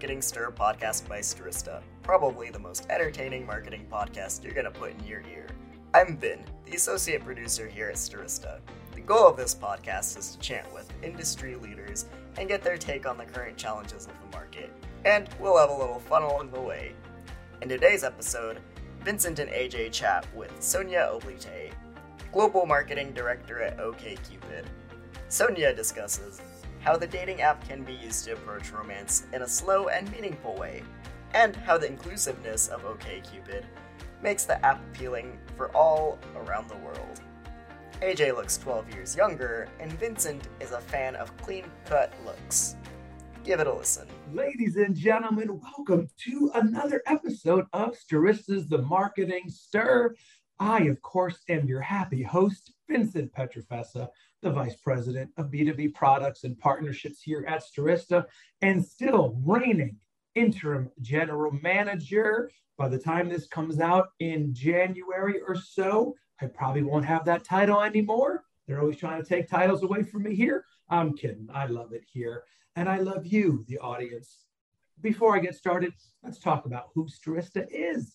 Marketing Stir podcast by Stirista, probably the most entertaining marketing podcast you're gonna put in your ear. I'm Ben, the associate producer here at Stirista. The goal of this podcast is to chat with industry leaders and get their take on the current challenges of the market. And we'll have a little fun along the way. In today's episode, Vincent and Ajay chat with Sonia Oblitey, Global Marketing Director at OKCupid. Sonia discusses how the dating app can be used to approach romance in a slow and meaningful way, and how the inclusiveness of OKCupid makes the app appealing for all around the world. Ajay looks 12 years younger, and Vincent is a fan of clean cut looks. Give it a listen. Ladies and gentlemen, welcome to another episode of Stirista's The Marketing Stir. I, of course, am your happy host, Vincent Pietrafesa, the Vice President of B2B Products and Partnerships here at Stirista, and still reigning interim general manager. By the time this comes out in January or so, I probably won't have that title anymore. They're always trying to take titles away from me here. I'm kidding. I love it here. And I love you, the audience. Before I get started, let's talk about who Stirista is.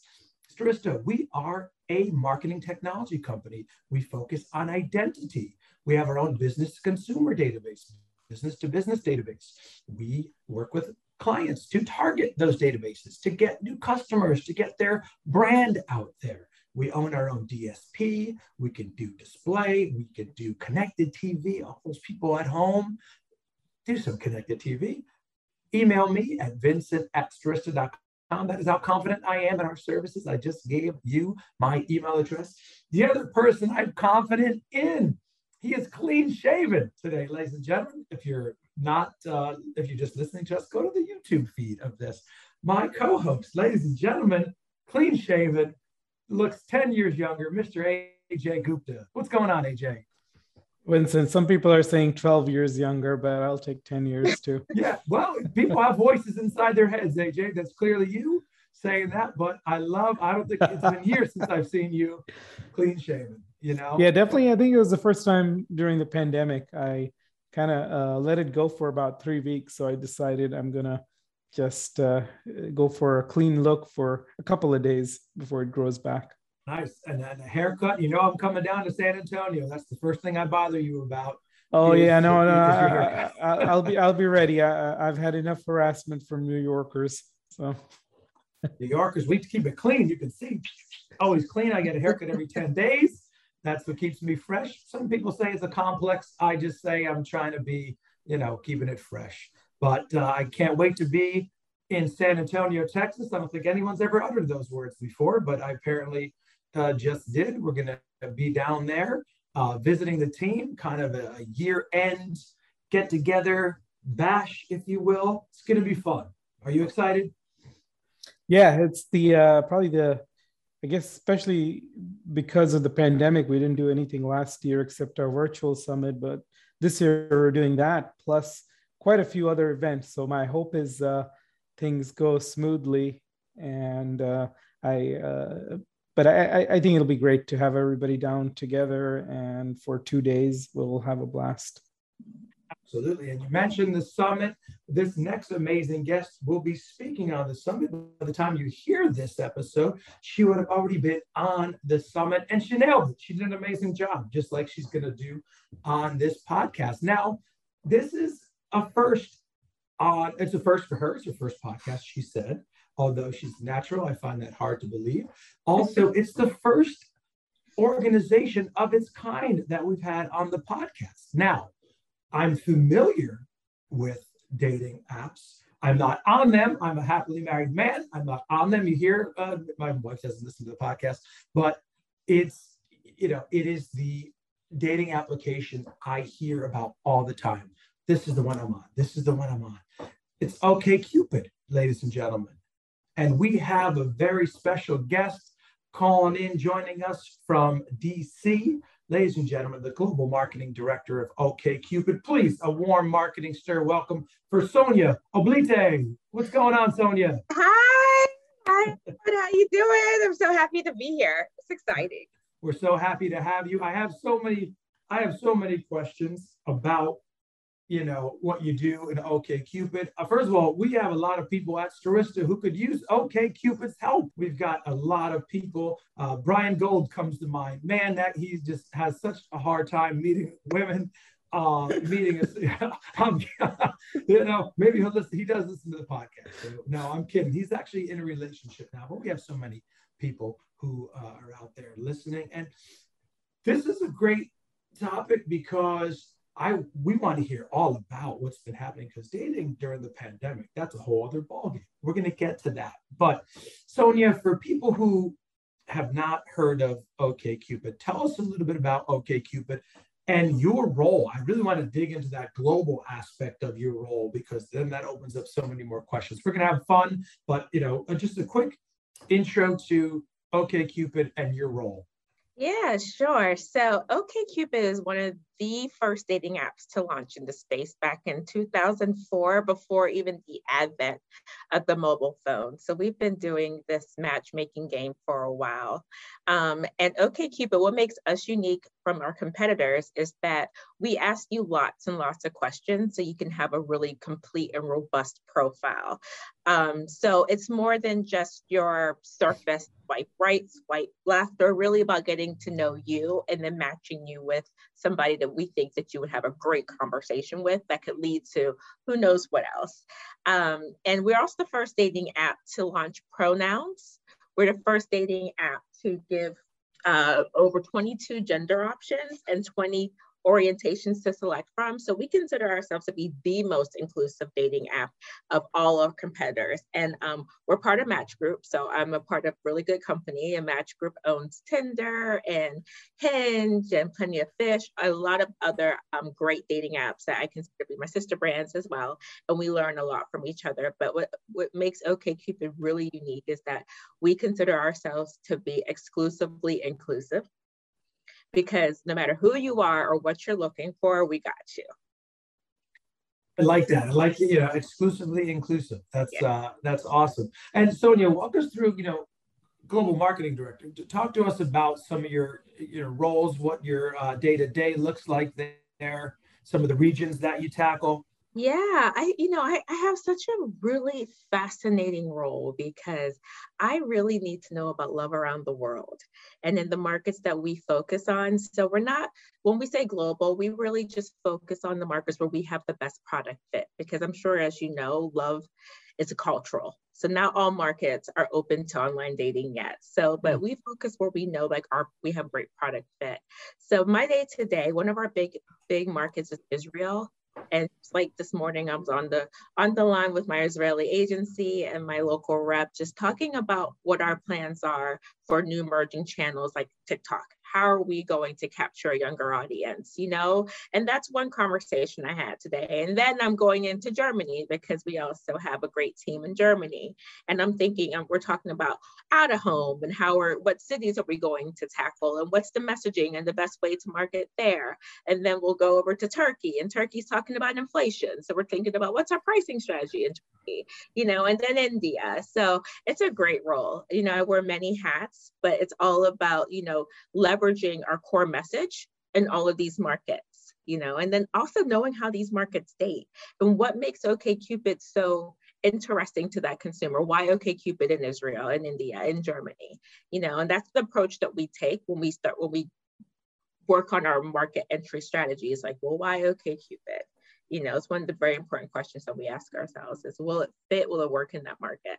Stirista, we are a marketing technology company. We focus on identity. We have our own business consumer database, business to business database. We work with clients to target those databases, to get new customers, to get their brand out there. We own our own DSP. We can do display. We can do connected TV. All those people at home, do some connected TV. Email me at vincent at stirista.com. That is how confident I am in our services. I just gave you my email address. The other person I'm confident in he is clean shaven today, ladies and gentlemen. If you're not, uh, if you're just listening to us, go to the YouTube feed of this. My co host, ladies and gentlemen, clean shaven, looks 10 years younger, Mr. Ajay Gupta. What's going on, Ajay? Vincent, some people are saying 12 years younger, but I'll take 10 years too. yeah, well, people have voices inside their heads, Ajay. That's clearly you saying that, but I love, I don't think it's been years since I've seen you clean shaven you know yeah definitely i think it was the first time during the pandemic i kind of uh, let it go for about three weeks so i decided i'm gonna just uh, go for a clean look for a couple of days before it grows back nice and then a haircut you know i'm coming down to san antonio that's the first thing i bother you about Oh yeah, no, no, I, will be, I'll be ready. I, I've had enough harassment from New Yorkers, so. New Yorkers, we keep it clean. You can see, always clean. I get a haircut every ten days. That's what keeps me fresh. Some people say it's a complex. I just say I'm trying to be, you know, keeping it fresh. But uh, I can't wait to be in San Antonio, Texas. I don't think anyone's ever uttered those words before, but I apparently uh, just did. We're going to be down there uh, visiting the team, kind of a year end get together, bash, if you will. It's going to be fun. Are you excited? Yeah, it's the uh, probably the I guess especially because of the pandemic, we didn't do anything last year except our virtual summit, but this year we're doing that plus quite a few other events. So my hope is uh, things go smoothly, and uh, I. Uh, but I, I think it'll be great to have everybody down together, and for two days we'll have a blast. Absolutely. And you mentioned the summit. This next amazing guest will be speaking on the summit. By the time you hear this episode, she would have already been on the summit and she nailed it. She did an amazing job, just like she's going to do on this podcast. Now, this is a first on, it's the first for her. It's her first podcast, she said. Although she's natural, I find that hard to believe. Also, it's the first organization of its kind that we've had on the podcast. Now, I'm familiar with dating apps. I'm not on them. I'm a happily married man. I'm not on them. You hear, uh, my wife doesn't listen to the podcast, but it's, you know, it is the dating application I hear about all the time. This is the one I'm on. This is the one I'm on. It's OKCupid, ladies and gentlemen. And we have a very special guest calling in, joining us from DC ladies and gentlemen, the Global Marketing Director of OKCupid. Please, a warm marketing stir welcome for Sonia Oblitey. What's going on, Sonia? Hi. Hi. How are you doing? I'm so happy to be here. It's exciting. We're so happy to have you. I have so many, I have so many questions about you know what you do in OKCupid. Uh, first of all, we have a lot of people at Stirista who could use OKCupid's help. We've got a lot of people. Uh, Brian Gold comes to mind. Man, that he just has such a hard time meeting women. Uh, meeting us, um, you know, maybe he'll listen. He does listen to the podcast. So, no, I'm kidding. He's actually in a relationship now, but we have so many people who uh, are out there listening, and this is a great topic because I we want to hear all about what's been happening because dating during the pandemic, that's a whole other ballgame. We're to get to that. But Sonia, for people who have not heard of OKCupid, tell us a little bit about OKCupid and your role. I really want to dig into that global aspect of your role because then that opens up so many more questions. We're to have fun, but you know, uh, just a quick intro to OKCupid and your role. Yeah, sure. So OKCupid is one of the first dating apps to launch in the space back in 2004, before even the advent of the mobile phone. So we've been doing this matchmaking game for a while. Um, and OKCupid, what makes us unique from our competitors is that we ask you lots and lots of questions so you can have a really complete and robust profile. Um, so it's more than just your surface swipe right, swipe left, or really about getting to know you and then matching you with somebody that we think that you would have a great conversation with that could lead to who knows what else. Um, and we're also the first dating app to launch pronouns. We're the first dating app to give uh, over 22 gender options and 20 orientations to select from. So we consider ourselves to be the most inclusive dating app of all our competitors. And um, we're part of Match Group. So I'm a part of really good company and Match Group owns Tinder and Hinge and Plenty of Fish, a lot of other um, great dating apps that I consider to be my sister brands as well. And we learn a lot from each other. But what, what makes OKCupid really unique is that we consider ourselves to be exclusively inclusive because no matter who you are or what you're looking for, we got you. I like that. I like you know exclusively inclusive. That's yeah. uh, that's awesome. And Sonia, walk us through you know global marketing director. Talk to us about some of your your roles, what your day to day looks like there, some of the regions that you tackle. Yeah, I you know, I, I have such a really fascinating role because I really need to know about love around the world and in the markets that we focus on. So we're not when we say global, we really just focus on the markets where we have the best product fit because I'm sure as you know, love is a cultural. So not all markets are open to online dating yet. So, but mm. we focus where we know like our we have great product fit. So my day to day, one of our big big markets is Israel and like this morning i was on the on the line with my israeli agency and my local rep just talking about what our plans are for new emerging channels like tiktok how are we going to capture a younger audience you know? And that's one conversation i had today. And then i'm going into germany because we also have a great team in germany. And i'm thinking um, we're talking about out of home and how are what cities are we going to tackle and what's the messaging and the best way to market there? And then we'll go over to turkey and turkey's talking about inflation. So we're thinking about what's our pricing strategy in turkey you know and then india. So it's a great role. You know i wear many hats but it's all about you know leveraging leveraging our core message in all of these markets, you know, and then also knowing how these markets date and what makes OKCupid so interesting to that consumer. Why OKCupid in Israel in India in Germany, you know, and that's the approach that we take when we start, when we work on our market entry strategies. Like, well, why OKCupid? You know, it's one of the very important questions that we ask ourselves is, will it fit? Will it work in that market?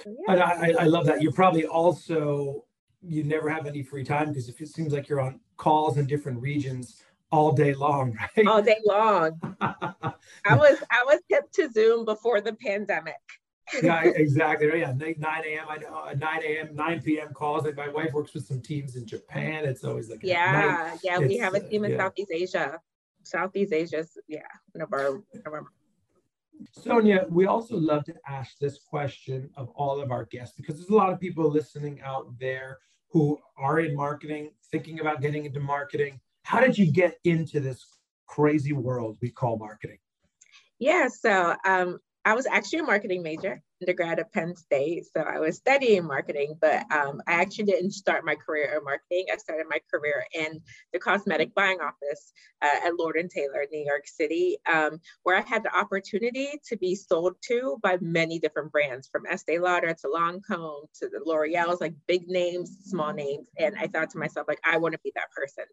So, yeah. I, I love that. You're probably also you never have any free time because it seems like you're on calls in different regions all day long, right? All day long. I was I was hip to Zoom before the pandemic. yeah, exactly. Yeah, 9 a.m. I know uh, 9 a.m. 9 p.m. calls. Like my wife works with some teams in Japan. It's always like yeah, yeah. We have a team in uh, yeah. Southeast Asia. Southeast Asia's yeah, one of our, one of our Sonia, we also love to ask this question of all of our guests because there's a lot of people listening out there who are in marketing, thinking about getting into marketing. How did you get into this crazy world we call marketing? Yeah, so um, I was actually a marketing major undergrad at Penn State, so I was studying marketing, but um, I actually didn't start my career in marketing. I started my career in the cosmetic buying office uh, at Lord and Taylor, in New York City, um, where I had the opportunity to be sold to by many different brands, from Estee Lauder to Lancome to the L'Oreal's, like big names, small names. And I thought to myself, like, I want to be that person.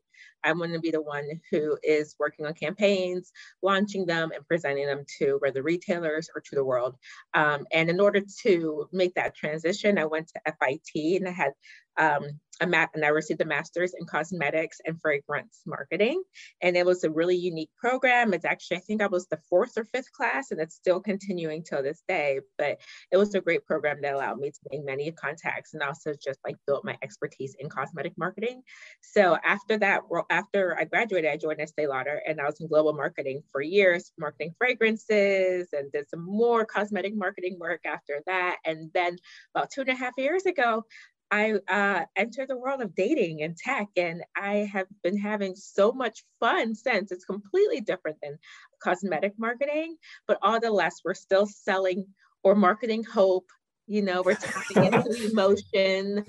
I want to be the one who is working on campaigns, launching them, and presenting them to whether retailers or to the world. Um, and in order to make that transition, I went to FIT and I had um, a mat and I received a master's in cosmetics and fragrance marketing. And it was a really unique program. It's actually, I think I was the fourth or fifth class, and it's still continuing till this day. But it was a great program that allowed me to make many contacts and also just like build my expertise in cosmetic marketing. So after that, after I graduated, I joined Estee Lauder and I was in global marketing for years, marketing fragrances and did some more cosmetic marketing work after that. And then about two and a half years ago, I uh, entered the world of dating and tech, and I have been having so much fun since. It's completely different than cosmetic marketing, but all the less, we're still selling or marketing hope. You know, we're tapping into emotion,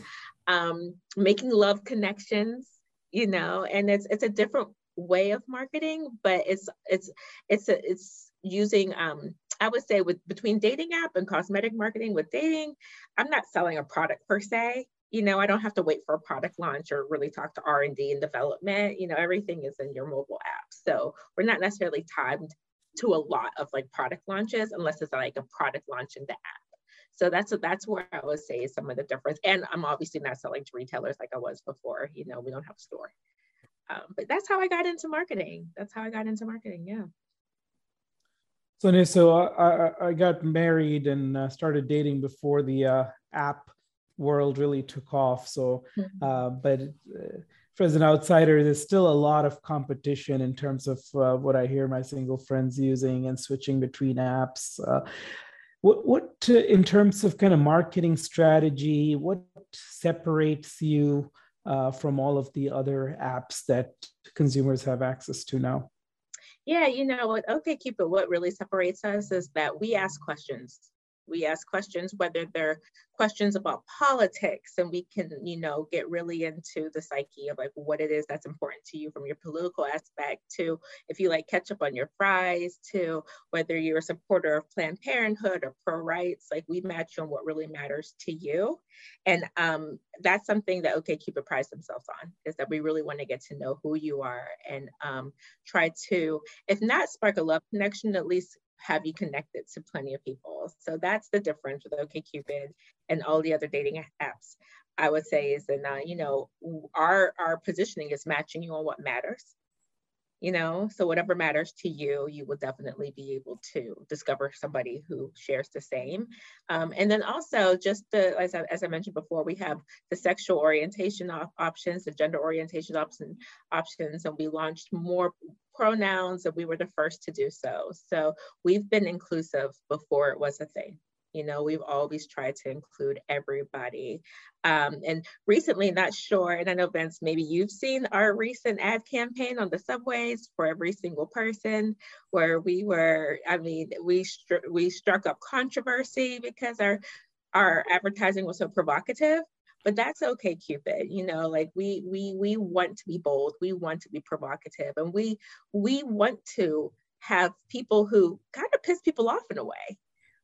um, making love connections. You know, and it's it's a different way of marketing, but it's it's it's a, it's using um, I would say with between dating app and cosmetic marketing with dating, I'm not selling a product per se. You know, I don't have to wait for a product launch or really talk to R&D and development. You know, everything is in your mobile app. So we're not necessarily timed to a lot of like product launches unless it's like a product launch in the app. So that's that's where I would say some of the difference. And I'm obviously not selling to retailers like I was before. You know, we don't have a store. Um, but that's how I got into marketing. That's how I got into marketing. Yeah. So, so I, I got married and uh, started dating before the uh, app world really took off. So, mm-hmm. uh, but uh, as an outsider, there's still a lot of competition in terms of uh, what I hear my single friends using and switching between apps. Uh, what, what in terms of kind of marketing strategy, what separates you from all of the other apps that consumers have access to now? Yeah, you know what? OkCupid, what really separates us is that we ask questions. We ask questions, whether they're questions about politics and we can you know get really into the psyche of like what it is that's important to you from your political aspect to if you like ketchup on your fries to whether you're a supporter of planned parenthood or pro rights like we match on what really matters to you. And um, that's something that OkCupid prides themselves on is that we really want to get to know who you are and um, try to if not spark a love connection at least have you connected to plenty of people. So that's the difference with OkCupid and all the other dating apps. I would say is that uh, you know our our positioning is matching you on what matters. You know, so whatever matters to you, you will definitely be able to discover somebody who shares the same. Um, and then also, just the, as I, as I mentioned before, we have the sexual orientation op- options, the gender orientation option, options, and we launched more pronouns and we were the first to do so. So we've been inclusive before it was a thing. You know, we've always tried to include everybody. Um, and recently, not sure, and I know Vince, maybe you've seen our recent ad campaign on the subways for every single person, where we were, I mean, we we struck up controversy because our our advertising was so provocative but that's okay cupid you know like we we we want to be bold we want to be provocative and we we want to have people who kind of piss people off in a way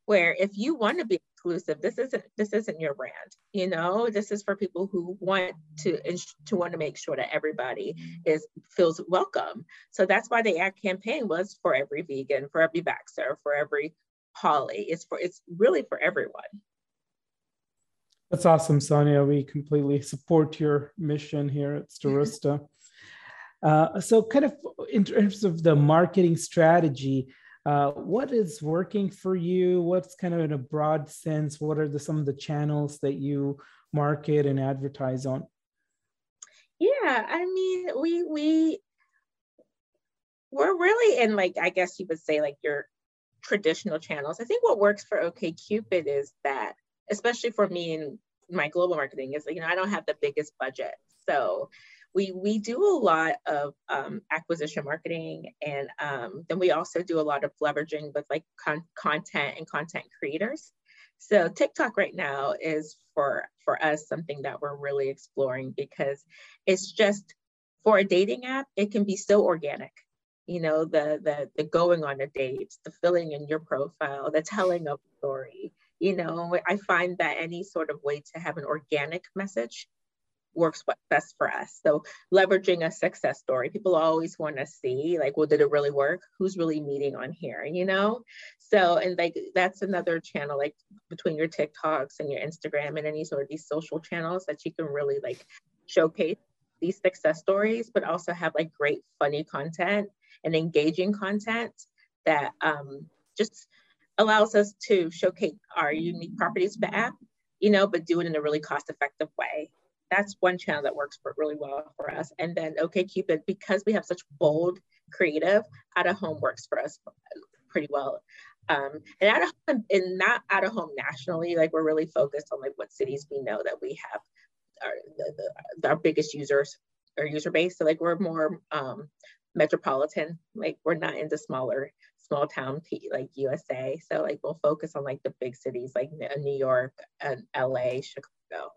where if you want to be exclusive this isn't this isn't your brand you know? This is for people who want to to want to make sure that everybody is feels welcome. So that's why the ad campaign was for every vegan for every vaxxer for every poly. It's for it's really for everyone. That's awesome, Sonia. We completely support your mission here at stirista. Uh, so, kind of in terms of the marketing strategy, uh, what is working for you? What's kind of in a broad sense? What are the, some of the channels that you market and advertise on? Yeah, I mean, we we we're really in like I guess you would say like your traditional channels. I think what works for OkCupid is that especially for me in my global marketing is you know I don't have the biggest budget, so we we do a lot of um, acquisition marketing, and um, then we also do a lot of leveraging with like con- content and content creators. So TikTok right now is for for us something that we're really exploring because it's just for a dating app, it can be so organic. You know, the the the going on a date, the filling in your profile, the telling of story. You know, I find that any sort of way to have an organic message works best for us. So leveraging a success story, people always want to see like, well, did it really work? Who's really meeting on here? You know? So, and like, that's another channel, like between your TikToks and your Instagram and any sort of these social channels that you can really like showcase these success stories, but also have like great funny content and engaging content that um, just allows us to showcase our unique properties of app, you know, but do it in a really cost effective way that's one channel that works for really well for us. And then OkCupid, because we have such bold creative, out of home works for us pretty well. Um, and out of home, and not out of home nationally, like we're really focused on like what cities we know that we have our, the, the, our biggest users or user base. So like we're more um, metropolitan, like we're not into smaller small town like USA. So like we'll focus on like the big cities like New York and LA, Chicago.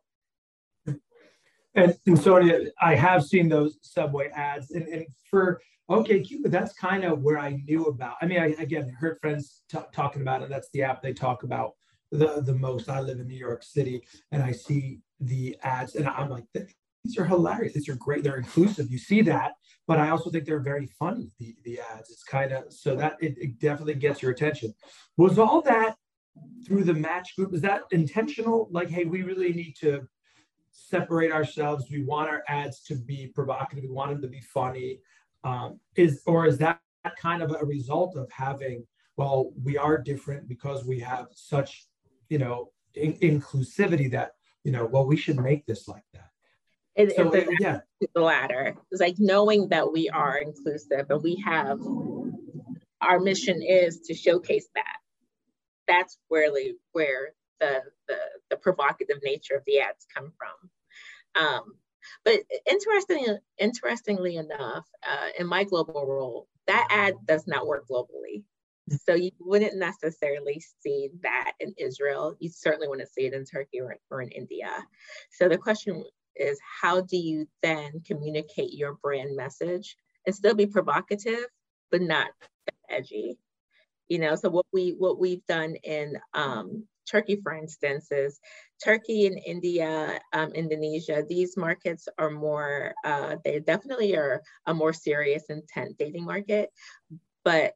And, and Sonia, I have seen those subway ads, and, and for OkCupid, that's kind of where I knew about. I mean, I again heard friends t- talking about it. That's the app they talk about the the most. I live in New York City, and I see the ads, and I'm like, these are hilarious. These are great. They're inclusive. You see that, but I also think they're very funny. The the ads. It's kind of so that it, it definitely gets your attention. Was all that through the match group? Is that intentional? Like, hey, we really need to separate ourselves. We want our ads to be provocative. We want them to be funny. Um, is or is that kind of a result of having? Well, we are different because we have such, you know, in- inclusivity that you know. Well, we should make this like that. It, so, it, yeah, the latter. It's like knowing that we are inclusive and we have our mission is to showcase that. That's really where the, the, the provocative nature of the ads come from. Um, but interestingly, interestingly enough, uh, in my global role, that ad does not work globally. So you wouldn't necessarily see that in Israel. You certainly wouldn't see it in Turkey or, or in India. So the question is, how do you then communicate your brand message and still be provocative, but not edgy? You know, so what we what we've done in um, Turkey, for instance, is Turkey and India, um, Indonesia, these markets are more, uh, they definitely are a more serious intent dating market. But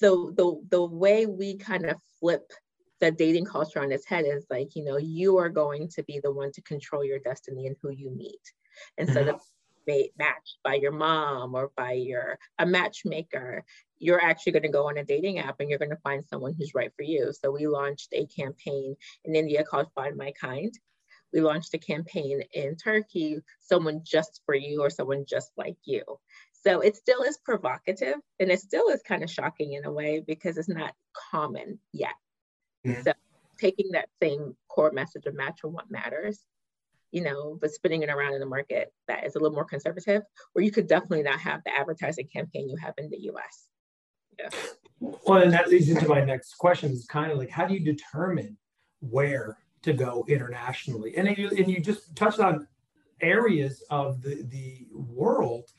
the, the, the way we kind of flip the dating culture on its head is like, you know, you are going to be the one to control your destiny and who you meet instead mm-hmm. of matched by your mom or by your a matchmaker you're actually going to go on a dating app and you're going to find someone who's right for you so we launched a campaign in india called find my kind we launched a campaign in turkey someone just for you or someone just like you so it still is provocative and it still is kind of shocking in a way because it's not common yet mm-hmm. so taking that same core message of match on what matters you know, but spinning it around in the market that is a little more conservative, where you could definitely not have the advertising campaign you have in the US. Yeah. Well, and that leads into my next question is kind of like, how do you determine where to go internationally? And you, and you just touched on areas of the, the world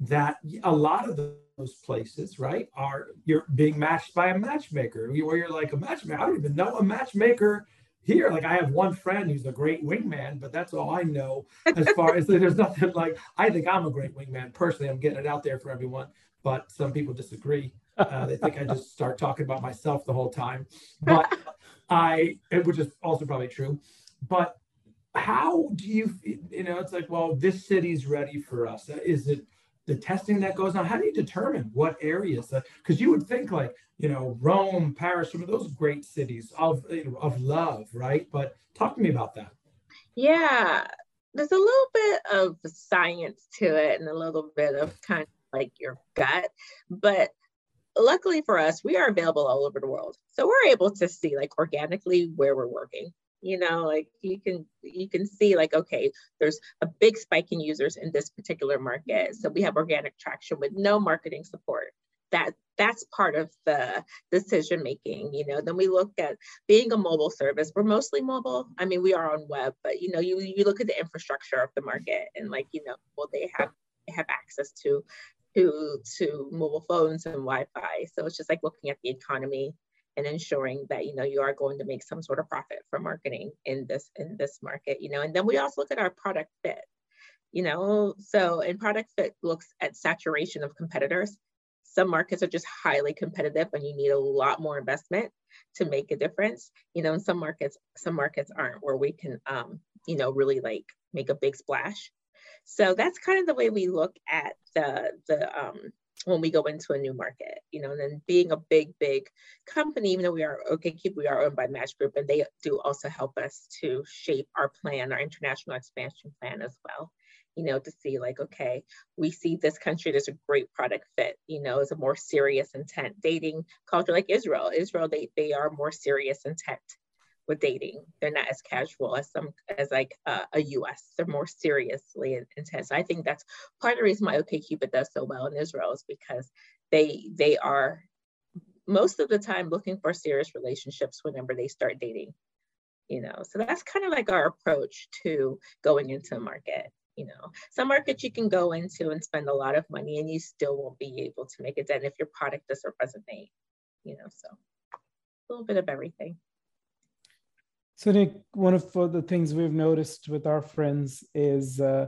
that a lot of those places, right, are you're being matched by a matchmaker where you're like a matchmaker. I don't even know a matchmaker here like i have one friend who's a great wingman but that's all i know as far as there's nothing like i think i'm a great wingman personally i'm getting it out there for everyone but some people disagree uh, they think i just start talking about myself the whole time. But i which is also probably true. But how do you you know it's like well this city's ready for us. Is it the testing that goes on? How do you determine what areas because you would think like you know rome paris some of those great cities of you know, of love right? But talk to me about that. Yeah. There's a little bit of science to it and a little bit of kind of like your gut. But luckily for us we are available all over the world. So we're able to see like organically where we're working you know like you can you can see like okay there's a big spike in users in this particular market. So we have organic traction with no marketing support. That that's part of the decision making you know. Then we look at being a mobile service. We're mostly mobile. I mean we are on web but you know you, you look at the infrastructure of the market and like you know well they have they have access to to to mobile phones and wi-fi. So it's just like looking at the economy and ensuring that you know you are going to make some sort of profit from marketing in this in this market you know and then we also look at our product fit you know. So in product fit looks at saturation of competitors. Some markets are just highly competitive and you need a lot more investment to make a difference you know in some markets some markets aren't where we can um, you know really like make a big splash so that's kind of the way we look at the the um, when we go into a new market, you know, and then being a big, big company, even though we are OkCupid, we are owned by Match Group, and they do also help us to shape our plan, our international expansion plan as well you know, to see like, okay, we see this country, there's a great product fit, you know, is a more serious intent dating culture like Israel. Israel, they, they are more serious intent with dating. They're not as casual as some, as like uh, a US. They're more seriously intense. I think that's part of the reason why OkCupid does so well in Israel is because they, they are most of the time looking for serious relationships whenever they start dating you know so that's kind of like our approach to going into a market you know some markets you can go into and spend a lot of money and you still won't be able to make a dent if your product doesn't resonate you know so a little bit of everything so nick one of the things we've noticed with our friends is uh,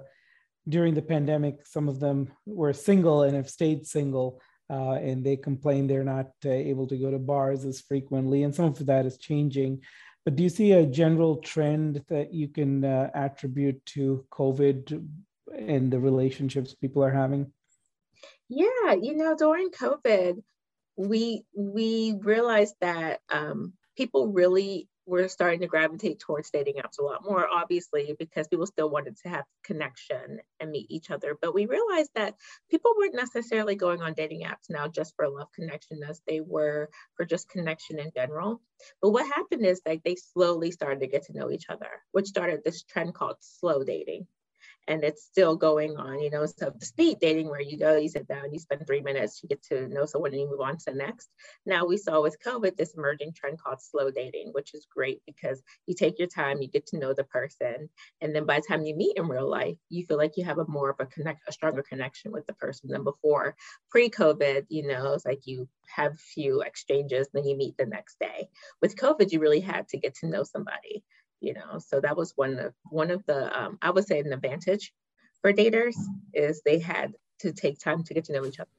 during the pandemic some of them were single and have stayed single uh, and they complain they're not uh, able to go to bars as frequently and some of that is changing but do you see a general trend that you can uh, attribute to COVID and the relationships people are having? Yeah, you know, during COVID, we we realized that um, people really we're starting to gravitate towards dating apps a lot more, obviously, because people still wanted to have connection and meet each other. But we realized that people weren't necessarily going on dating apps now just for love connection as they were for just connection in general. But what happened is that they slowly started to get to know each other, which started this trend called slow dating and it's still going on, you know, so the speed dating where you go, you sit down, you spend three minutes, you get to know someone and you move on to the next. Now we saw with COVID this emerging trend called slow dating, which is great because you take your time, you get to know the person. And then by the time you meet in real life, you feel like you have a more of a connect, a stronger connection with the person than before. Pre-COVID, you know, it's like you have a few exchanges, then you meet the next day. With COVID, you really had to get to know somebody you know so that was one of one of the um, i would say an advantage for daters is they had to take time to get to know each other.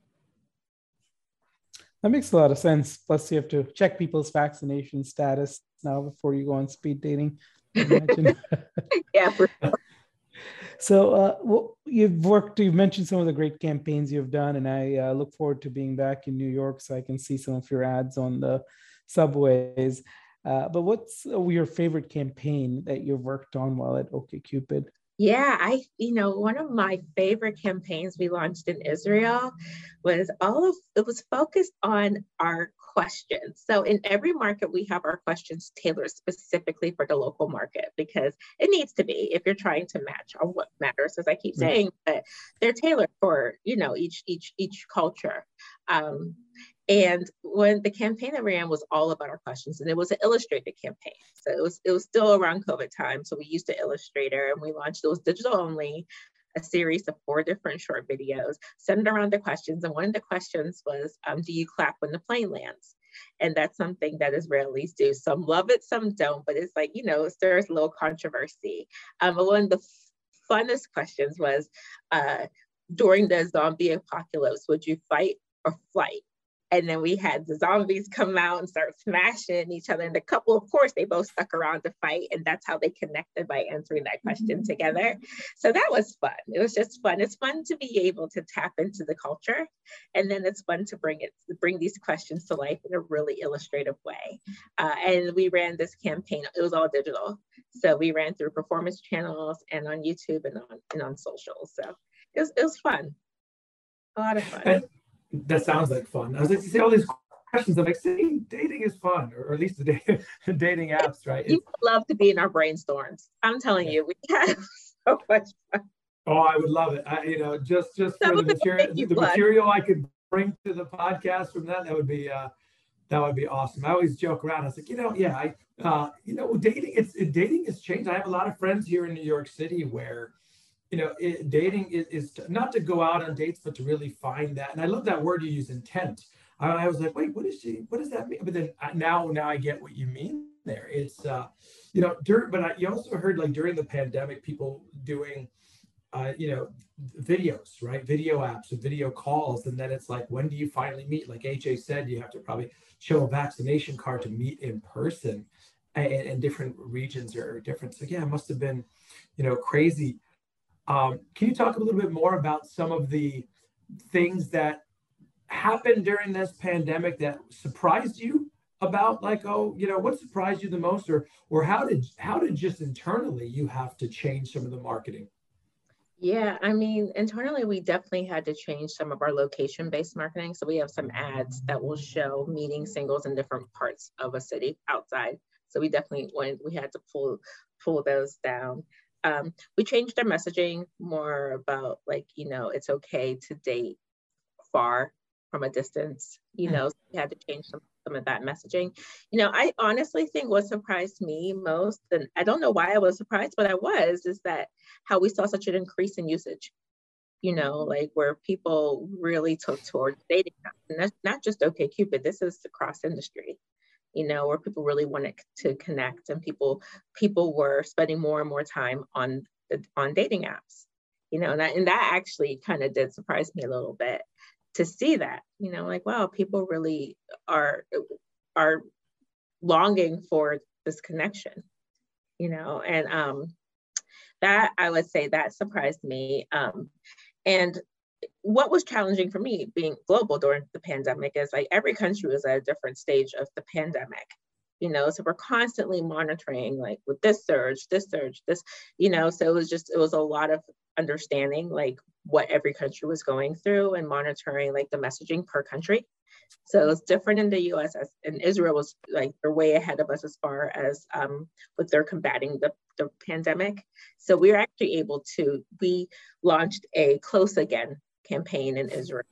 That makes a lot of sense. Plus you have to check people's vaccination status now before you go on speed dating yeah sure. so uh, well, you've worked you've mentioned some of the great campaigns you've done and i uh, look forward to being back in new york so i can see some of your ads on the subways uh, but what's uh, your favorite campaign that you've worked on while at OkCupid? Yeah, I, you know, one of my favorite campaigns we launched in Israel was all of it was focused on our questions. So in every market, we have our questions tailored specifically for the local market because it needs to be if you're trying to match on what matters. As I keep saying, but they're tailored for you know each each each culture. Um, and when the campaign that we ran was all about our questions, and it was an illustrated campaign. So it was it was still around COVID time. So we used the Illustrator and we launched was digital only, a series of four different short videos centered around the questions. And one of the questions was, um, do you clap when the plane lands? And that's something that Israelis do. Some love it, some don't, but it's like, you know, there's a little controversy. Um, but one of the funnest questions was, uh, during the zombie apocalypse, would you fight or flight? And then we had the zombies come out and start smashing each other. And the couple, of course, they both stuck around to fight. And that's how they connected by answering that question mm-hmm. together. So that was fun. It was just fun. It's fun to be able to tap into the culture. And then it's fun to bring it, to bring these questions to life in a really illustrative way. Uh, and we ran this campaign, it was all digital. So we ran through performance channels and on YouTube and on, and on social. So it was, it was fun. A lot of fun. That sounds like fun. I was like, you see all these questions. I'm like, see, dating is fun, or, at least the dating apps, right? You would love to be in our brainstorms. I'm telling yeah. you, we have so much fun. Oh, I would love it. I, you know, just just Some for the material, the material I could bring to the podcast from that, that would be uh, that would be awesome. I always joke around. I was like, you know, yeah, I, uh, you know, dating it's it, dating has changed. I have a lot of friends here in New York City where, you know, it, dating is, is to, not to go out on dates, but to really find that. And I love that word you use, intent. I, I was like, wait, what is she? What does that mean? But then I, now, now I get what you mean there. It's, uh, you know, during, but I, you also heard like during the pandemic, people doing uh, you know, videos, right? Video apps and video calls. And then it's like, when do you finally meet? Like Ajay said, you have to probably show a vaccination card to meet in person. And, and different regions are different. So yeah, it must have been, you know, crazy. Um, can you talk a little bit more about some of the things that happened during this pandemic that surprised you about like oh you know what surprised you the most or or how did how did just internally you have to change some of the marketing yeah, I mean, internally, we definitely had to change some of our location based marketing. So we have some ads that will show meeting singles in different parts of a city outside. So we definitely went, we had to pull pull those down. Um, we changed our messaging more about like, you know, it's okay to date far from a distance, you hmm. know, so we had to change some some of that messaging. You know, I honestly think what surprised me most, and I don't know why I was surprised, but I was, is that how we saw such an increase in usage. You know, like where people really took towards dating, and that's not just OkCupid. This is across industry. You know, where people really wanted to connect, and people people were spending more and more time on the on dating apps. You know, and that, and that actually kind of did surprise me a little bit to see that you know like wow people really are are longing for this connection you know and um that i would say that surprised me um and what was challenging for me being global during the pandemic is like every country was at a different stage of the pandemic you know so we're constantly monitoring like with this surge this surge this you know so it was just it was a lot of understanding like what every country was going through and monitoring like the messaging per country. So it's different in the US as, and Israel was like they're way ahead of us as far as um, what they're combating the, the pandemic. So we were actually able to, we launched a close again campaign in Israel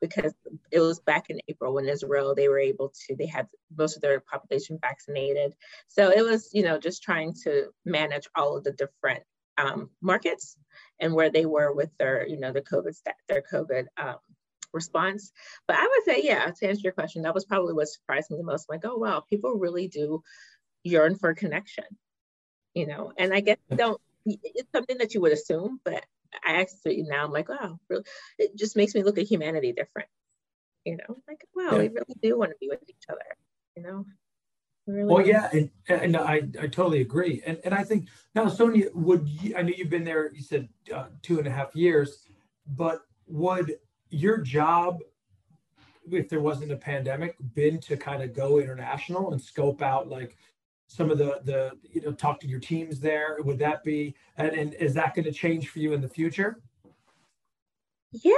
because it was back in April when Israel, they were able to, they had most of their population vaccinated. So it was, you know, just trying to manage all of the different um, markets and where they were with their, you know, the COVID, their COVID um, response. But I would say, yeah, to answer your question, that was probably what surprised me the most. I'm like, oh, wow, people really do yearn for connection, you know, and I guess don't, it's something that you would assume, but I actually now I'm like, wow, really, it just makes me look at humanity different, you know, like, wow, yeah. we really do want to be with each other, you know. Really well, yeah, and, and I, I totally agree, and and I think now, Sonia, would you, I know you've been there? You said uh, two and a half years, but would your job, if there wasn't a pandemic, been to kind of go international and scope out like some of the the you know talk to your teams there? Would that be and, and is that going to change for you in the future? Yeah,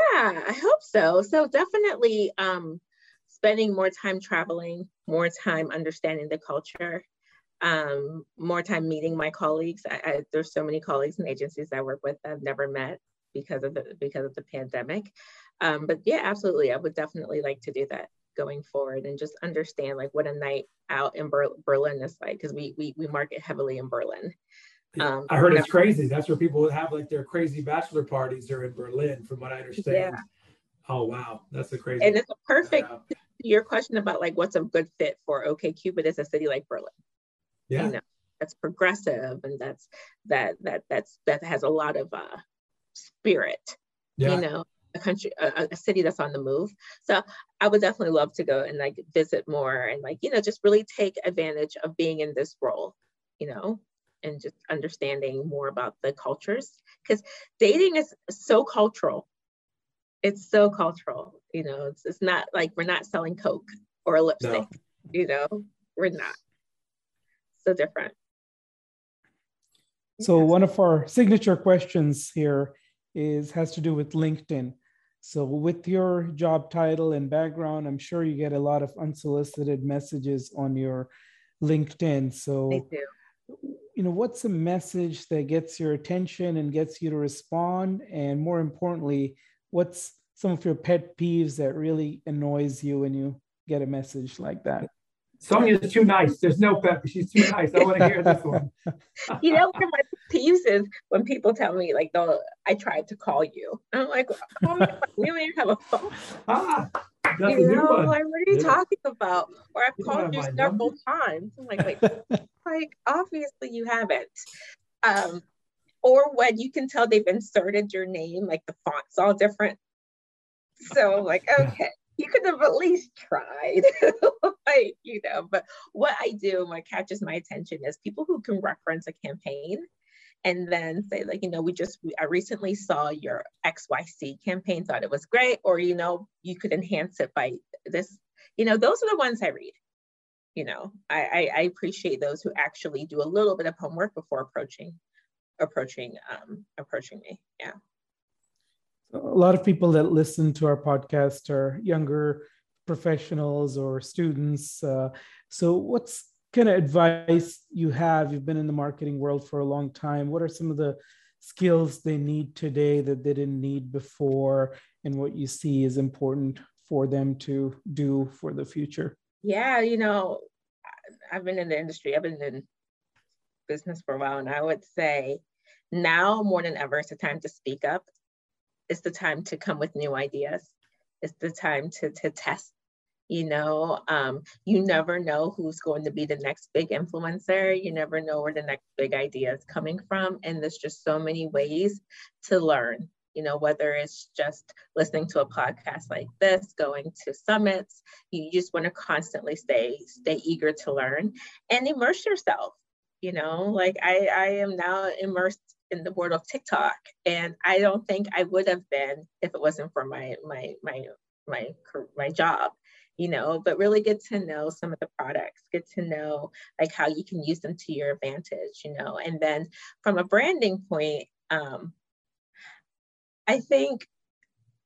I hope so. So definitely, um, spending more time traveling, more time understanding the culture, um, more time meeting my colleagues. I, I, there's so many colleagues and agencies I work with that I've never met because of the because of the pandemic. Um, but yeah, absolutely, I would definitely like to do that going forward and just understand like what a night out in Ber- Berlin is like because we, we we market heavily in Berlin. Um, I heard it's crazy. That's where people have like their crazy bachelor parties are in Berlin, from what I understand. Yeah. Oh wow, that's a crazy. And it's a perfect your question about like what's a good fit for OkCupid is a city like Berlin. Yeah. You know, that's progressive and that's that that that's that has a lot of uh spirit. Yeah. You know, a country a, a, city that's on the move. So I would definitely love to go and like visit more and like, you know, just really take advantage of being in this role, you know, and just understanding more about the cultures. Because dating is so cultural it's so cultural you know it's, it's not like we're not selling coke or a lipstick no. you know we're not so different so yeah. one of our signature questions here is has to do with linkedin so with your job title and background i'm sure you get a lot of unsolicited messages on your linkedin. So you know what's a message that gets your attention and gets you to respond? And more importantly what's some of your pet peeves that really annoys you when you get a message like that? Sonia's too nice. There's no pep. She's too nice. I want to hear this one. you know, one of my peeves is when people tell me like, "No, I tried to call you." I'm like, "Oh, we don't even have a phone." Ah, that's you know, like, what are you Yeah. talking about? Or I've You called you several times. I'm like, wait, like obviously you haven't. Um, or when you can tell they've inserted your name, like the font's all different. So I'm like, okay, you could have at least tried. You know, but what I do, what catches my attention is people who can reference a campaign and then say like, you know, we just, I recently saw your XYC campaign, thought it was great, or, you know, you could enhance it by this, you know, those are the ones I read. You know I, I i appreciate those who actually do a little bit of homework before approaching approaching um approaching me. Yeah. A lot of people that listen to our podcast are younger professionals or students. Uh, so, what's kind of advice you have? You've been in the marketing world for a long time. What are some of the skills they need today that they didn't need before, and what you see is important for them to do for the future? yeah you know i've been in the industry i've been in business for a while and i would say now more than ever it's the time to speak up it's the time to come with new ideas it's the time to to test you know um, you never know who's going to be the next big influencer. You never know where the next big idea is coming from. And there's just so many ways to learn you know whether it's just listening to a podcast like this going to summits. You just want to constantly stay stay eager to learn and immerse yourself you know? Like i i am now immersed in the world of tiktok and i don't think i would have been if it wasn't for my my my my my job you know but really get to know some of the products get to know like how you can use them to your advantage you know and then from a branding point um i think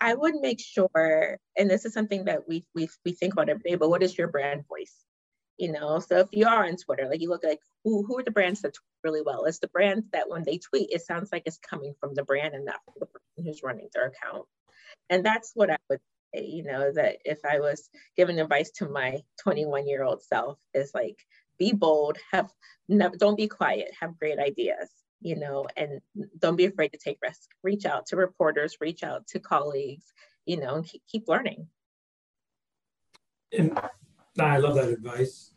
I would make sure, and this is something that we we we think about every day, but what is your brand voice? You know, so if you are on Twitter, like you look like who who are the brands that tweet really well? It's the brands that when they tweet, it sounds like it's coming from the brand and not from the person who's running their account. And that's what I would you know, that if I was giving advice to my 21 year old self, is like be bold, have don't be quiet, have great ideas you know, and don't be afraid to take risks. Reach out to reporters, reach out to colleagues, you know, and keep, keep learning. And I love that advice.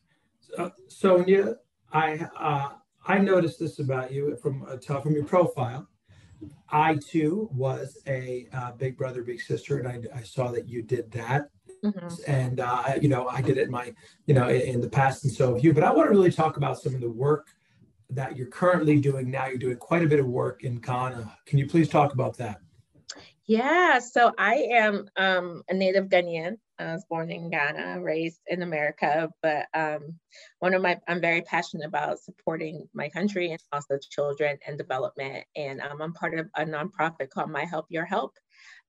Uh, Sonia, I uh, I noticed this about you from uh, from your profile. I too was a uh, big brother, big sister, and I, I saw that you did that. Mhm. And uh, you know, I did it in my, you know, in, in the past, and so have you. But I want to really talk about some of the work that you're currently doing now. You're doing quite a bit of work in Ghana. Can you please talk about that? Yeah, so I am um, a native Ghanaian. I was born in Ghana, raised in America, but um, one of my, I'm very passionate about supporting my country and also children and development. And um, I'm part of a nonprofit called My Help Your Help.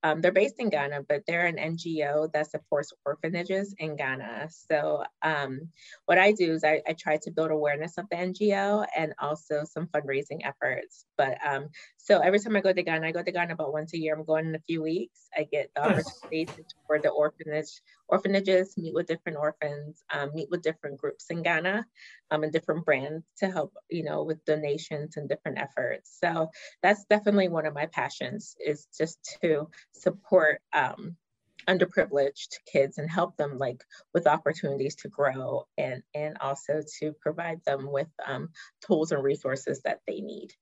Um, they're based in Ghana, but they're an NGO that supports orphanages in Ghana. So um, what I do is I, I try to build awareness of the NGO and also some fundraising efforts. But um, so every time I go to Ghana, I go to Ghana about once a year. I'm going in a few weeks. I get the opportunity to tour the orphanage orphanages, meet with different orphans, um, meet with different groups in Ghana, um, and different brands to help, you know, with donations and different efforts. So that's definitely one of my passions is just to support um, underprivileged kids and help them like with opportunities to grow and and also to provide them with um, tools and resources that they need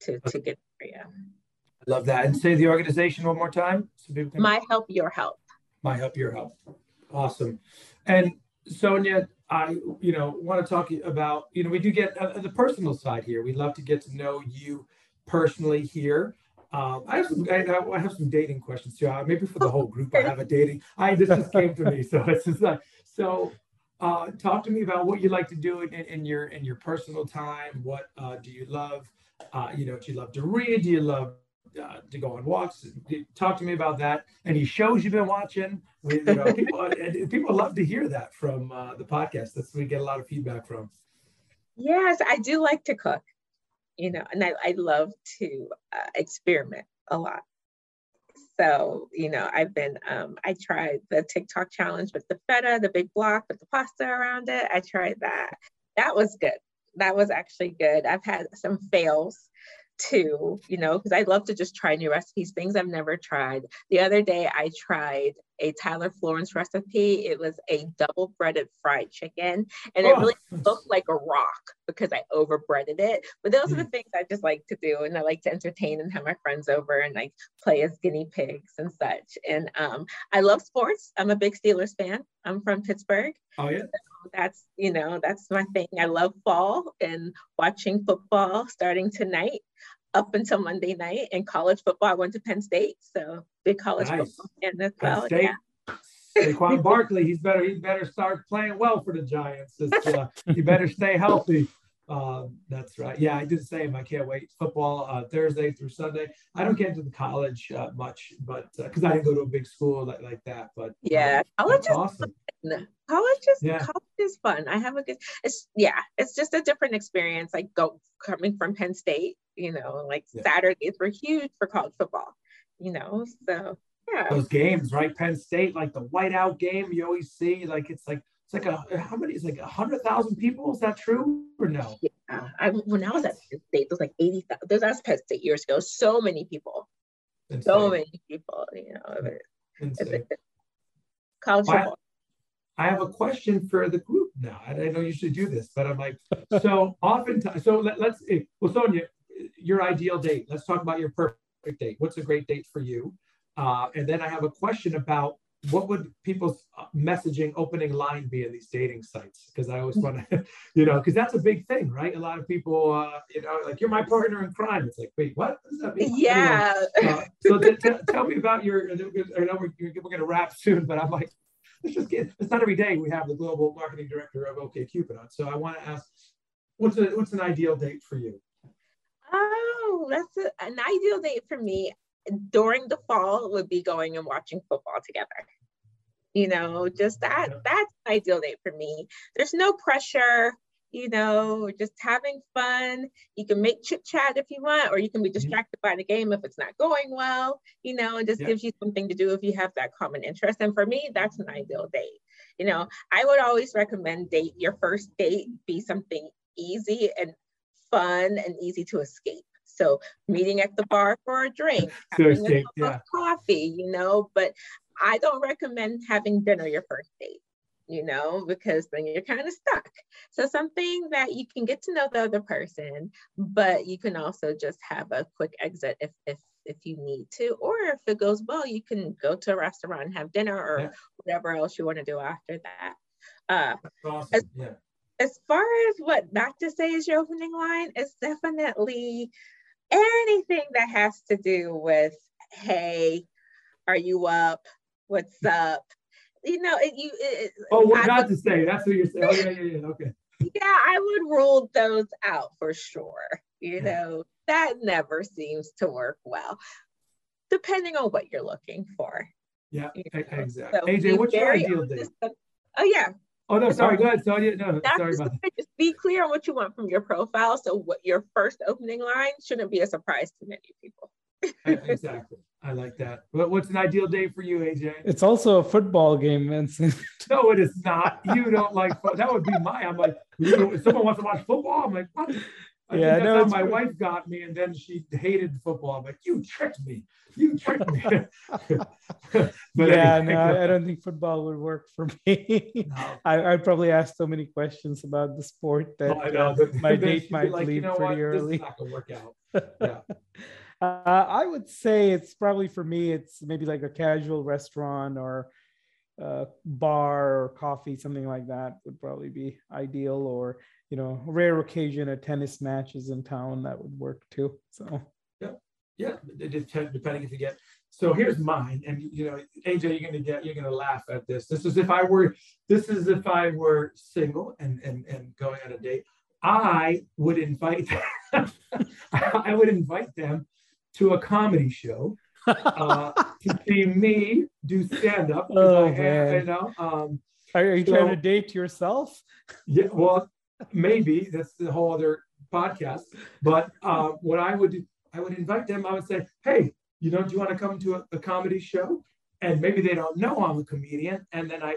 to to get there. Yeah. I love that. And say the organization one more time. So people can My help, your help. my help, your help. Awesome. And Sonia, I you know want to talk about you know we do get uh, the personal side here. We love to get to know you personally here. Um, I have some I, I have some dating questions too. Uh, maybe for the whole group, I have a dating. I this just came to me, so it's just like so. Uh, talk to me about what you like to do in, in your in your personal time. What uh, do you love? Uh, you know, do you love to read? Do you love uh, to go on walks? Talk to me about that. Any shows you've been watching? We, you know, people and people love to hear that from uh, the podcast. That's we get a lot of feedback from. Yes, I do like to cook, you know, and I, I love to uh, experiment a lot. So, you know, I've been, um, I tried the TikTok challenge with the feta, the big block with the pasta around it. I tried that. That was good. That was actually good. I've had some fails too, you know, because I love to just try new recipes, things I've never tried. The other day I tried a Tyler Florence recipe. It was a double breaded fried chicken, and it oh. really looked like a rock because I over breaded it. But those mm. are the mm. things I just like to do, and I like to entertain and have my friends over and like play as guinea pigs and such. And um, I love sports. I'm a big Steelers fan. I'm from Pittsburgh. Oh yeah. So that's you know that's my thing. I love fall and watching football starting tonight up until Monday night. And college football, I went to Penn State, so big college nice. football fan as Penn well. State. Yeah. Saquon Barkley, he's better. He better start playing well for the Giants. Uh, he better stay healthy. Uh, that's right. Yeah, I do the same. I can't wait. Football uh, Thursday through Sunday. I don't get into the college uh, much, but because uh, I didn't go to a big school like, like that. But yeah, college is awesome. Fun. College is yeah. college is fun. I have a good. It's yeah. It's just a different experience. Like go coming from Penn State. You know, like yeah. Saturdays were huge for college football. You know, so yeah. Those games, right? Penn State, like the whiteout game, you always see. Like it's like it's like a how many? It's like a hundred thousand people. Is that true or no? Yeah, I, when I was at Penn State, there's like eighty. There's was Penn State years ago. So many people. Insane. So many people. You know, it's, it's, college football. I have a question for the group now. I, I don't usually do this, but I'm like, so oftentimes, so let, us eh, well, Sonia, your ideal date. Let's talk about your perfect date. What's a great date for you? Uh, and then I have a question about what would people's uh, messaging opening line be in these dating sites? Because I always want to, you know, because that's a big thing, right? A lot of people, uh, you know, like you're my partner in crime. It's like, wait, what? what does that mean? Yeah. Anyway, uh, so t- t- tell me about your. I know we're, we're going to wrap soon, but I'm like, let's just get. It's not every day we have the global marketing director of OkCupid on. So I want to ask, what's a, what's an ideal date for you? Oh, that's a, an ideal date for me during the fall would be going and watching football together. You know, just that that's an ideal date for me. There's no pressure, you know, just having fun. You can make chit chat if you want, or you can be mm-hmm. distracted by the game if it's not going well, you know, it just yeah. gives you something to do if you have that common interest. And for me, that's an ideal date. You know, I would always recommend date your first date be something easy and fun and easy to escape. So meeting at the bar for a drink, having a cup yeah. of coffee, you know, but I don't recommend having dinner your first date, you know, because then you're kind of stuck. So something that you can get to know the other person, but you can also just have a quick exit if if if you need to, or if it goes well, you can go to a restaurant and have dinner or yeah. whatever else you want to do after that. Uh, awesome. as, yeah. As far as what not to say is your opening line, it's definitely anything that has to do with, hey, are you up? What's up? You know, it, you. It, oh, what not to say? That's what you're saying. Oh, yeah, yeah, yeah. Okay. yeah, I would rule those out for sure. You know, that never seems to work well, depending on what you're looking for. Yeah, you know? exactly. So Ajay, what's your ideal date? Oh yeah, Oh no, sorry. Go ahead, Sonia. No, That's sorry about that. Just be clear on what you want from your profile. So what your first opening line shouldn't be a surprise to many people. exactly. I like that. But what's an ideal day for you, Ajay? It's also a football game, Vincent. no, it is not. You don't like fo- that would be my. I'm like, if someone wants to watch football, I'm like, what? I yeah, no, my pretty... wife got me, and then she hated football. I'm like, you tricked me. You tricked me. but yeah, anyway, no, I don't think football would work for me. No. I, I'd probably ask so many questions about the sport that oh, uh, my date might like, leave you know pretty what? early. Not gonna work out. Yeah. Uh, I would say it's probably for me. It's maybe like a casual restaurant or uh, bar or coffee, something like that would probably be ideal. Or you know, rare occasion a tennis matches in town that would work too. So yeah, yeah, depending if you get. So here's mine, and you know, Ajay, you're gonna get, you're gonna laugh at this. This is if I were, this is if I were single and and and going on a date. I would invite, I would invite them to a comedy show uh, to see me do stand up. Oh, man. I, you know, um, are you so, trying to date yourself? Yeah, well, maybe that's the whole other podcast. But uh, what I would I would invite them. I would say, "Hey, you know, do you want to come to a, a comedy show? And maybe they don't know I'm a comedian, and then I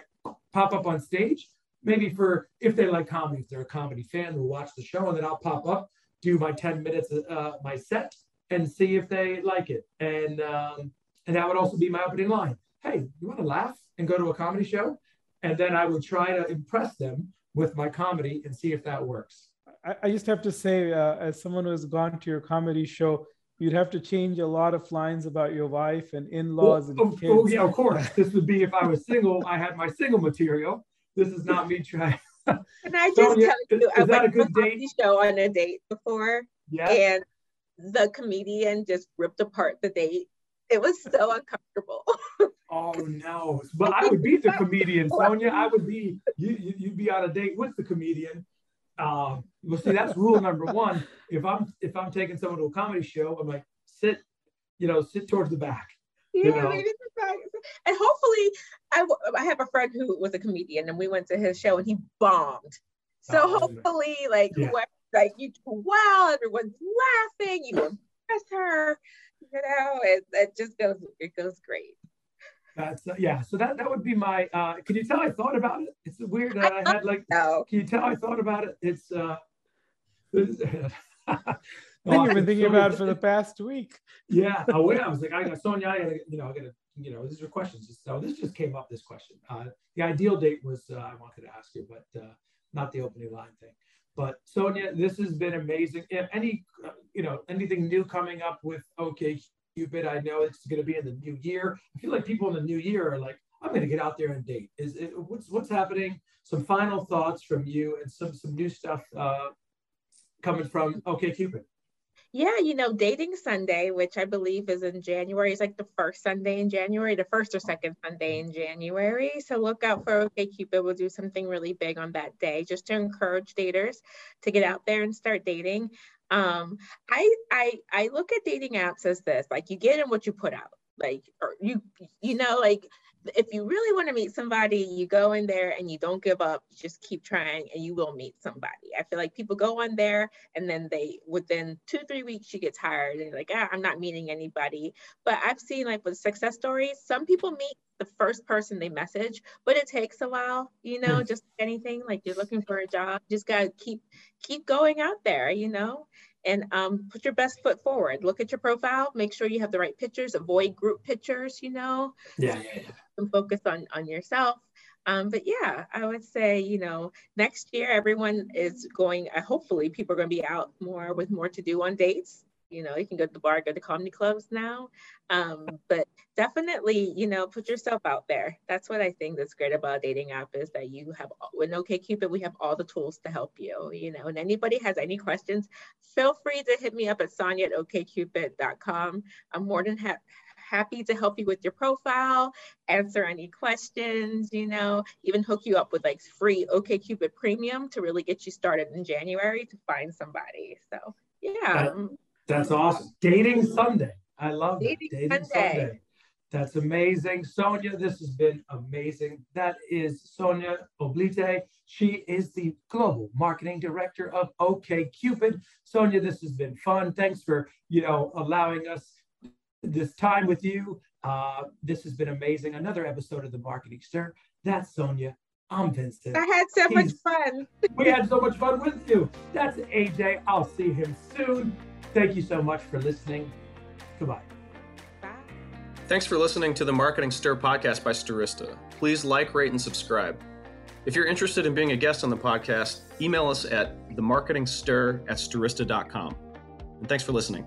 pop up on stage. Maybe for if they like comedy, if they're a comedy fan, they'll watch the show, and then I'll pop up, do my 10 minutes, uh, my set, and see if they like it. And um, and that would also be my opening line. Hey, you want to laugh and go to a comedy show? And then I would try to impress them with my comedy and see if that works. I, I just have to say, uh, as someone who has gone to your comedy show, you'd have to change a lot of lines about your wife and in-laws oh, and oh, kids. Oh yeah, of course. this would be if I was single. I had my single material. This is not me trying. Can I just Sonia, tell you, is, I went to a good date? show on a date before, yeah. and the comedian just ripped apart the date. It was so uncomfortable. oh no! But I would be the comedian, Sonia. I would be you. You'd be out of date with the comedian. Um, well, see, that's rule number one. If I'm if I'm taking someone to a comedy show, I'm like sit, you know, sit towards the back. Yeah, you know? and hopefully, I I have a friend who was a comedian, and we went to his show, and he bombed. So oh, hopefully, like yeah. whoever, like you do well, everyone's laughing, you impress her, you know, it, it just goes it goes great. That's uh, yeah. So that that would be my. Uh, can you tell I thought about it? It's weird. Uh, I, I had like. No. Can you tell I thought about it? It's. uh I think you've been thinking about it for the past week. Yeah. Oh, yeah. I was like, I got Sonia. I gotta, you know, I gotta, you know, these are questions. So this just came up. This question. Uh, the ideal date was uh, I wanted to ask you, but uh, not the opening line thing. But Sonia, this has been amazing. If any, you know, anything new coming up with OK Cupid. I know it's going to be in the new year. I feel like people in the new year are like, I'm going to get out there and date. Is it, what's what's happening? Some final thoughts from you and some some new stuff uh, coming from OkCupid. Yeah, you know, dating Sunday, which I believe is in January, is like the first Sunday in January, the first or second Sunday in January. So look out for OkCupid. We'll do something really big on that day just to encourage daters to get out there and start dating um i i i look at dating apps as this like you get in what you put out like or you you know like if you really want to meet somebody you go in there and you don't give up just keep trying and you will meet somebody. I feel like people go on there and then they within two three weeks you get tired and like ah, i'm not meeting anybody. But i've seen like with success stories some people meet the first person they message but it takes a while you know mm. just anything like you're looking for a job just gotta keep keep going out there you know and um, put your best foot forward. Look at your profile, make sure you have the right pictures, avoid group pictures, you know. Yeah, yeah, yeah. And focus on on yourself. Um, but yeah, I would say, you know, next year everyone is going, uh, hopefully people are going to be out more with more to do on dates you know you can go to the bar go to comedy clubs now um, but definitely you know put yourself out there that's what i think that's great about a dating app is that you have with okcupid we have all the tools to help you you know and anybody has any questions feel free to hit me up at sonia at okcupid.com i'm more than happy happy to help you with your profile, answer any questions, you know, even hook you up with like free OkCupid premium to really get you started in January to find somebody. So yeah. That's awesome. Dating Sunday. I love Dating, Dating Sunday. Sunday. That's amazing. Sonia, this has been amazing. That is Sonia Oblitey. She is the global marketing director of OkCupid. Sonia, this has been fun. Thanks for, you know, allowing us this time with you. Uh, this has been amazing. Another episode of the Marketing Stir. That's Sonia. I'm Vincent. I had so He's, much fun. we had so much fun with you. That's Ajay. I'll see him soon. Thank you so much for listening. Goodbye. Bye. Thanks for listening to the Marketing Stir podcast by Stirista. Please like, rate, and subscribe. If you're interested in being a guest on the podcast, email us at themarketingstir at stirista.com. And thanks for listening.